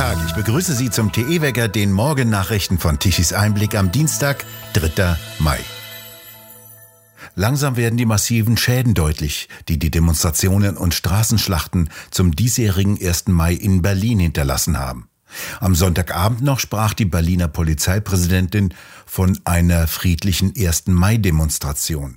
Tag, ich begrüße Sie zum TE-Wecker, den Morgennachrichten von Tichys Einblick am Dienstag, 3. Mai. Langsam werden die massiven Schäden deutlich, die die Demonstrationen und Straßenschlachten zum diesjährigen 1. Mai in Berlin hinterlassen haben. Am Sonntagabend noch sprach die Berliner Polizeipräsidentin von einer friedlichen 1. Mai-Demonstration.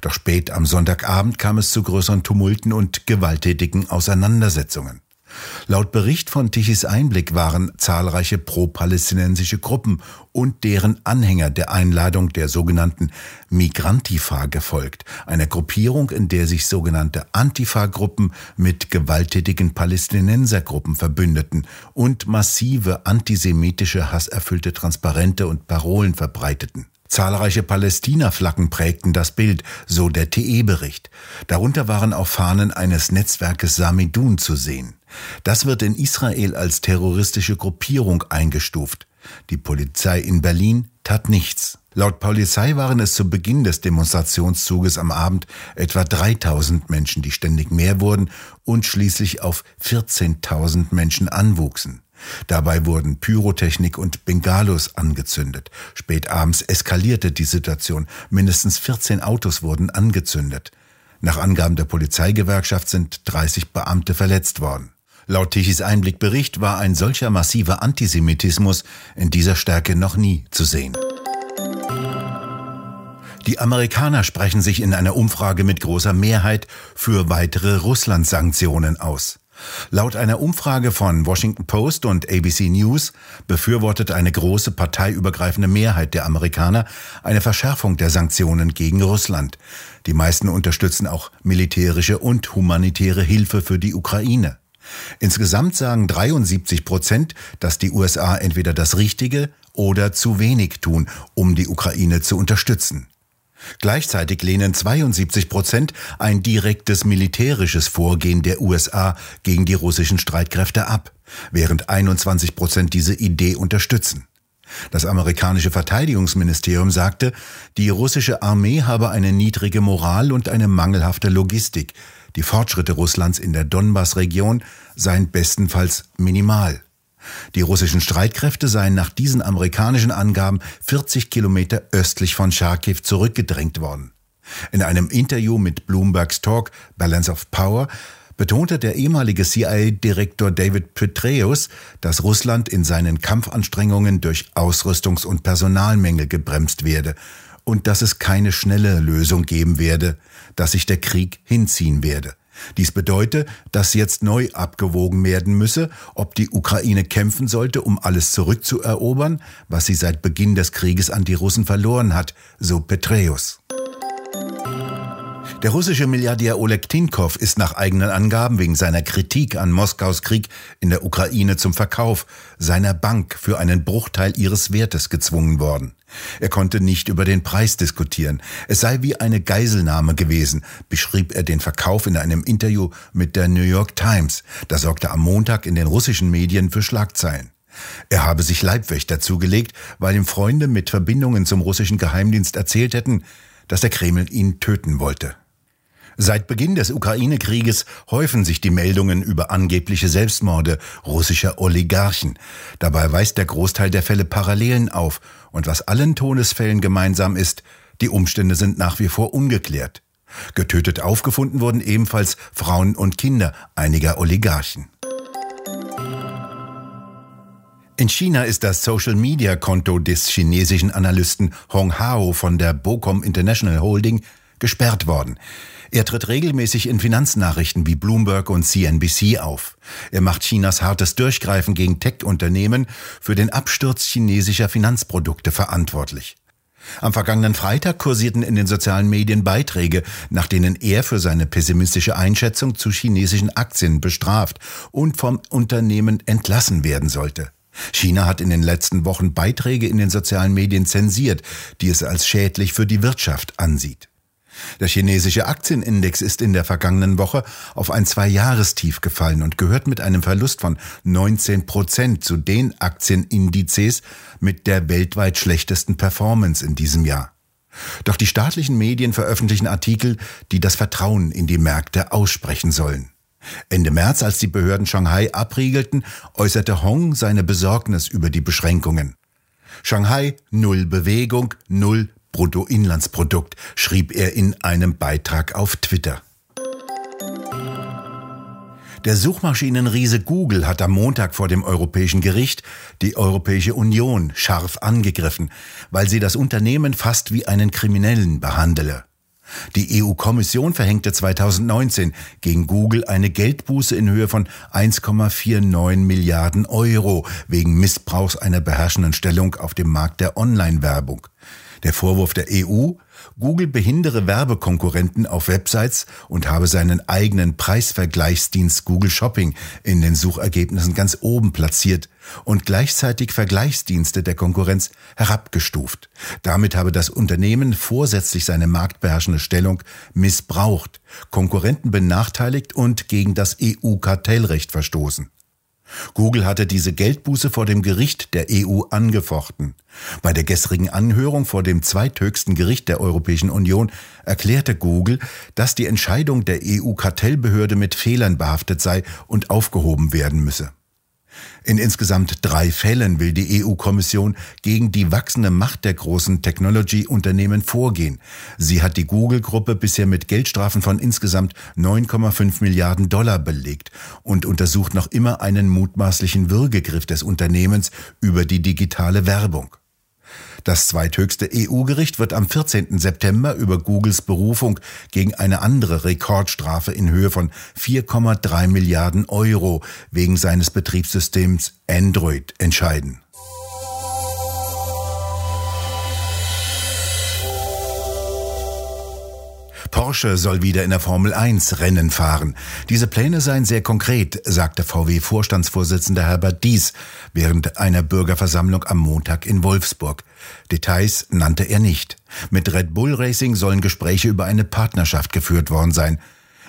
Doch spät am Sonntagabend kam es zu größeren Tumulten und gewalttätigen Auseinandersetzungen. Laut Bericht von Tichys Einblick waren zahlreiche pro-palästinensische Gruppen und deren Anhänger der Einladung der sogenannten Migrantifa gefolgt, einer Gruppierung, in der sich sogenannte Antifa-Gruppen mit gewalttätigen Palästinensergruppen verbündeten und massive antisemitische, hasserfüllte Transparente und Parolen verbreiteten. Zahlreiche Palästina-Flaggen prägten das Bild, so der TE-Bericht. Darunter waren auch Fahnen eines Netzwerkes Samidun zu sehen. Das wird in Israel als terroristische Gruppierung eingestuft. Die Polizei in Berlin tat nichts. Laut Polizei waren es zu Beginn des Demonstrationszuges am Abend etwa 3000 Menschen, die ständig mehr wurden und schließlich auf 14.000 Menschen anwuchsen. Dabei wurden Pyrotechnik und Bengalos angezündet. Spät abends eskalierte die Situation. Mindestens 14 Autos wurden angezündet. Nach Angaben der Polizeigewerkschaft sind 30 Beamte verletzt worden. Laut Tichys Einblickbericht war ein solcher massiver Antisemitismus in dieser Stärke noch nie zu sehen. Die Amerikaner sprechen sich in einer Umfrage mit großer Mehrheit für weitere Russland-Sanktionen aus. Laut einer Umfrage von Washington Post und ABC News befürwortet eine große parteiübergreifende Mehrheit der Amerikaner eine Verschärfung der Sanktionen gegen Russland. Die meisten unterstützen auch militärische und humanitäre Hilfe für die Ukraine. Insgesamt sagen 73 Prozent, dass die USA entweder das Richtige oder zu wenig tun, um die Ukraine zu unterstützen. Gleichzeitig lehnen 72 Prozent ein direktes militärisches Vorgehen der USA gegen die russischen Streitkräfte ab, während 21 Prozent diese Idee unterstützen. Das amerikanische Verteidigungsministerium sagte, die russische Armee habe eine niedrige Moral und eine mangelhafte Logistik. Die Fortschritte Russlands in der Donbass-Region seien bestenfalls minimal. Die russischen Streitkräfte seien nach diesen amerikanischen Angaben 40 Kilometer östlich von Charkiw zurückgedrängt worden. In einem Interview mit Bloomberg's Talk Balance of Power betonte der ehemalige CIA-Direktor David Petraeus, dass Russland in seinen Kampfanstrengungen durch Ausrüstungs- und Personalmängel gebremst werde und dass es keine schnelle Lösung geben werde, dass sich der Krieg hinziehen werde. Dies bedeutet, dass jetzt neu abgewogen werden müsse, ob die Ukraine kämpfen sollte, um alles zurückzuerobern, was sie seit Beginn des Krieges an die Russen verloren hat, so Petreus. Der russische Milliardär Oleg Tinkov ist nach eigenen Angaben wegen seiner Kritik an Moskaus Krieg in der Ukraine zum Verkauf seiner Bank für einen Bruchteil ihres Wertes gezwungen worden. Er konnte nicht über den Preis diskutieren. Es sei wie eine Geiselnahme gewesen, beschrieb er den Verkauf in einem Interview mit der New York Times. Da sorgte am Montag in den russischen Medien für Schlagzeilen. Er habe sich Leibwächter zugelegt, weil ihm Freunde mit Verbindungen zum russischen Geheimdienst erzählt hätten, dass der Kreml ihn töten wollte. Seit Beginn des Ukraine-Krieges häufen sich die Meldungen über angebliche Selbstmorde russischer Oligarchen. Dabei weist der Großteil der Fälle Parallelen auf. Und was allen Todesfällen gemeinsam ist, die Umstände sind nach wie vor ungeklärt. Getötet aufgefunden wurden ebenfalls Frauen und Kinder einiger Oligarchen. In China ist das Social-Media-Konto des chinesischen Analysten Hong Hao von der Bocom International Holding gesperrt worden. Er tritt regelmäßig in Finanznachrichten wie Bloomberg und CNBC auf. Er macht Chinas hartes Durchgreifen gegen Tech-Unternehmen für den Absturz chinesischer Finanzprodukte verantwortlich. Am vergangenen Freitag kursierten in den sozialen Medien Beiträge, nach denen er für seine pessimistische Einschätzung zu chinesischen Aktien bestraft und vom Unternehmen entlassen werden sollte. China hat in den letzten Wochen Beiträge in den sozialen Medien zensiert, die es als schädlich für die Wirtschaft ansieht. Der chinesische Aktienindex ist in der vergangenen Woche auf ein Zwei-Jahrestief gefallen und gehört mit einem Verlust von 19 Prozent zu den Aktienindizes mit der weltweit schlechtesten Performance in diesem Jahr. Doch die staatlichen Medien veröffentlichen Artikel, die das Vertrauen in die Märkte aussprechen sollen. Ende März, als die Behörden Shanghai abriegelten, äußerte Hong seine Besorgnis über die Beschränkungen. Shanghai null Bewegung, null Bruttoinlandsprodukt, schrieb er in einem Beitrag auf Twitter. Der Suchmaschinenriese Google hat am Montag vor dem Europäischen Gericht die Europäische Union scharf angegriffen, weil sie das Unternehmen fast wie einen Kriminellen behandele. Die EU-Kommission verhängte 2019 gegen Google eine Geldbuße in Höhe von 1,49 Milliarden Euro wegen Missbrauchs einer beherrschenden Stellung auf dem Markt der Online-Werbung. Der Vorwurf der EU, Google behindere Werbekonkurrenten auf Websites und habe seinen eigenen Preisvergleichsdienst Google Shopping in den Suchergebnissen ganz oben platziert und gleichzeitig Vergleichsdienste der Konkurrenz herabgestuft. Damit habe das Unternehmen vorsätzlich seine marktbeherrschende Stellung missbraucht, Konkurrenten benachteiligt und gegen das EU-Kartellrecht verstoßen. Google hatte diese Geldbuße vor dem Gericht der EU angefochten. Bei der gestrigen Anhörung vor dem zweithöchsten Gericht der Europäischen Union erklärte Google, dass die Entscheidung der EU-Kartellbehörde mit Fehlern behaftet sei und aufgehoben werden müsse. In insgesamt drei Fällen will die EU-Kommission gegen die wachsende Macht der großen Technology-Unternehmen vorgehen. Sie hat die Google-Gruppe bisher mit Geldstrafen von insgesamt 9,5 Milliarden Dollar belegt und untersucht noch immer einen mutmaßlichen Würgegriff des Unternehmens über die digitale Werbung. Das zweithöchste EU-Gericht wird am 14. September über Googles Berufung gegen eine andere Rekordstrafe in Höhe von 4,3 Milliarden Euro wegen seines Betriebssystems Android entscheiden. Porsche soll wieder in der Formel 1 Rennen fahren. Diese Pläne seien sehr konkret, sagte VW-Vorstandsvorsitzender Herbert Dies während einer Bürgerversammlung am Montag in Wolfsburg. Details nannte er nicht. Mit Red Bull Racing sollen Gespräche über eine Partnerschaft geführt worden sein.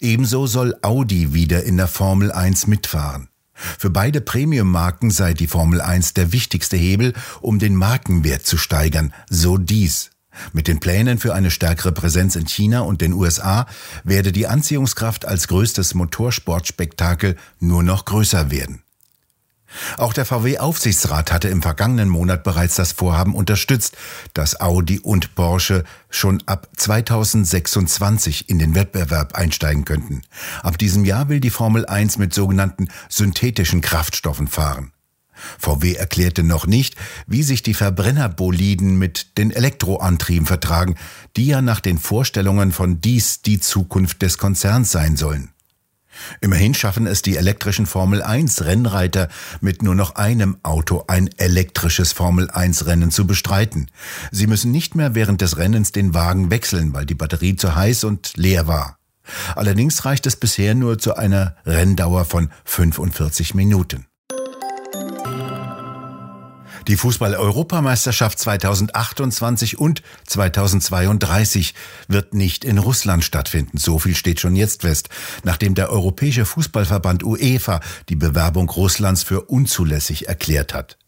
Ebenso soll Audi wieder in der Formel 1 mitfahren. Für beide Premium-Marken sei die Formel 1 der wichtigste Hebel, um den Markenwert zu steigern, so dies. Mit den Plänen für eine stärkere Präsenz in China und den USA werde die Anziehungskraft als größtes Motorsportspektakel nur noch größer werden. Auch der VW-Aufsichtsrat hatte im vergangenen Monat bereits das Vorhaben unterstützt, dass Audi und Porsche schon ab 2026 in den Wettbewerb einsteigen könnten. Ab diesem Jahr will die Formel 1 mit sogenannten synthetischen Kraftstoffen fahren. VW erklärte noch nicht, wie sich die Verbrennerboliden mit den Elektroantrieben vertragen, die ja nach den Vorstellungen von dies die Zukunft des Konzerns sein sollen. Immerhin schaffen es die elektrischen Formel 1 Rennreiter mit nur noch einem Auto ein elektrisches Formel 1 Rennen zu bestreiten. Sie müssen nicht mehr während des Rennens den Wagen wechseln, weil die Batterie zu heiß und leer war. Allerdings reicht es bisher nur zu einer Renndauer von 45 Minuten. Die Fußball-Europameisterschaft 2028 und 2032 wird nicht in Russland stattfinden. So viel steht schon jetzt fest, nachdem der Europäische Fußballverband UEFA die Bewerbung Russlands für unzulässig erklärt hat.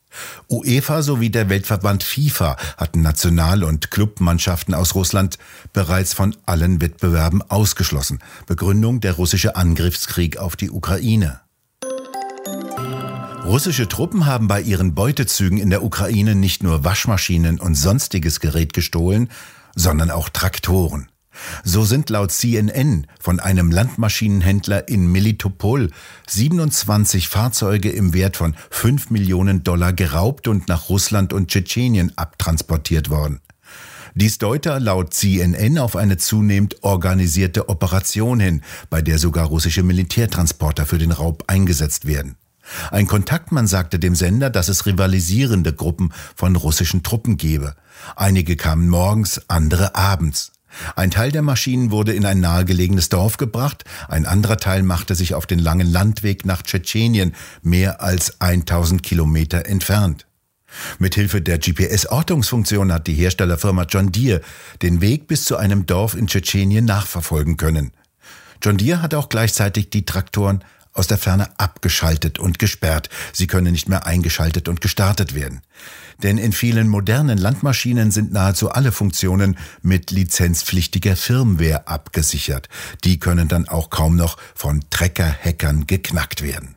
UEFA sowie der Weltverband FIFA hatten National- und Clubmannschaften aus Russland bereits von allen Wettbewerben ausgeschlossen. Begründung der russische Angriffskrieg auf die Ukraine. Russische Truppen haben bei ihren Beutezügen in der Ukraine nicht nur Waschmaschinen und sonstiges Gerät gestohlen, sondern auch Traktoren. So sind laut CNN von einem Landmaschinenhändler in Melitopol 27 Fahrzeuge im Wert von 5 Millionen Dollar geraubt und nach Russland und Tschetschenien abtransportiert worden. Dies deute laut CNN auf eine zunehmend organisierte Operation hin, bei der sogar russische Militärtransporter für den Raub eingesetzt werden. Ein Kontaktmann sagte dem Sender, dass es rivalisierende Gruppen von russischen Truppen gebe. Einige kamen morgens, andere abends. Ein Teil der Maschinen wurde in ein nahegelegenes Dorf gebracht, ein anderer Teil machte sich auf den langen Landweg nach Tschetschenien, mehr als 1000 Kilometer entfernt. Mithilfe der GPS-Ortungsfunktion hat die Herstellerfirma John Deere den Weg bis zu einem Dorf in Tschetschenien nachverfolgen können. John Deere hat auch gleichzeitig die Traktoren aus der Ferne abgeschaltet und gesperrt. Sie können nicht mehr eingeschaltet und gestartet werden. Denn in vielen modernen Landmaschinen sind nahezu alle Funktionen mit lizenzpflichtiger Firmware abgesichert. Die können dann auch kaum noch von Trecker-Hackern geknackt werden.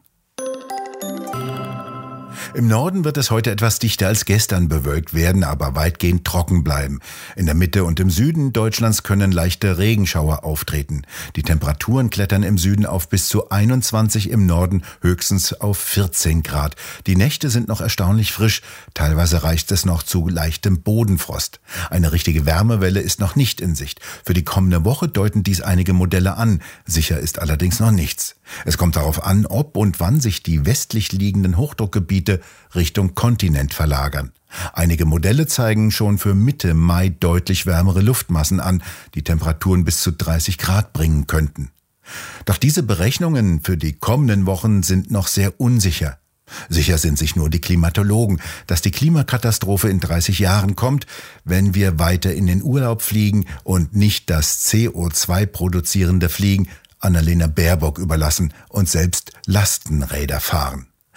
Im Norden wird es heute etwas dichter als gestern bewölkt werden, aber weitgehend trocken bleiben. In der Mitte und im Süden Deutschlands können leichte Regenschauer auftreten. Die Temperaturen klettern im Süden auf bis zu 21, im Norden höchstens auf 14 Grad. Die Nächte sind noch erstaunlich frisch, teilweise reicht es noch zu leichtem Bodenfrost. Eine richtige Wärmewelle ist noch nicht in Sicht. Für die kommende Woche deuten dies einige Modelle an. Sicher ist allerdings noch nichts. Es kommt darauf an, ob und wann sich die westlich liegenden Hochdruckgebiete Richtung Kontinent verlagern. Einige Modelle zeigen schon für Mitte Mai deutlich wärmere Luftmassen an, die Temperaturen bis zu 30 Grad bringen könnten. Doch diese Berechnungen für die kommenden Wochen sind noch sehr unsicher. Sicher sind sich nur die Klimatologen, dass die Klimakatastrophe in 30 Jahren kommt, wenn wir weiter in den Urlaub fliegen und nicht das CO2 produzierende Fliegen Annalena Baerbock überlassen und selbst Lastenräder fahren.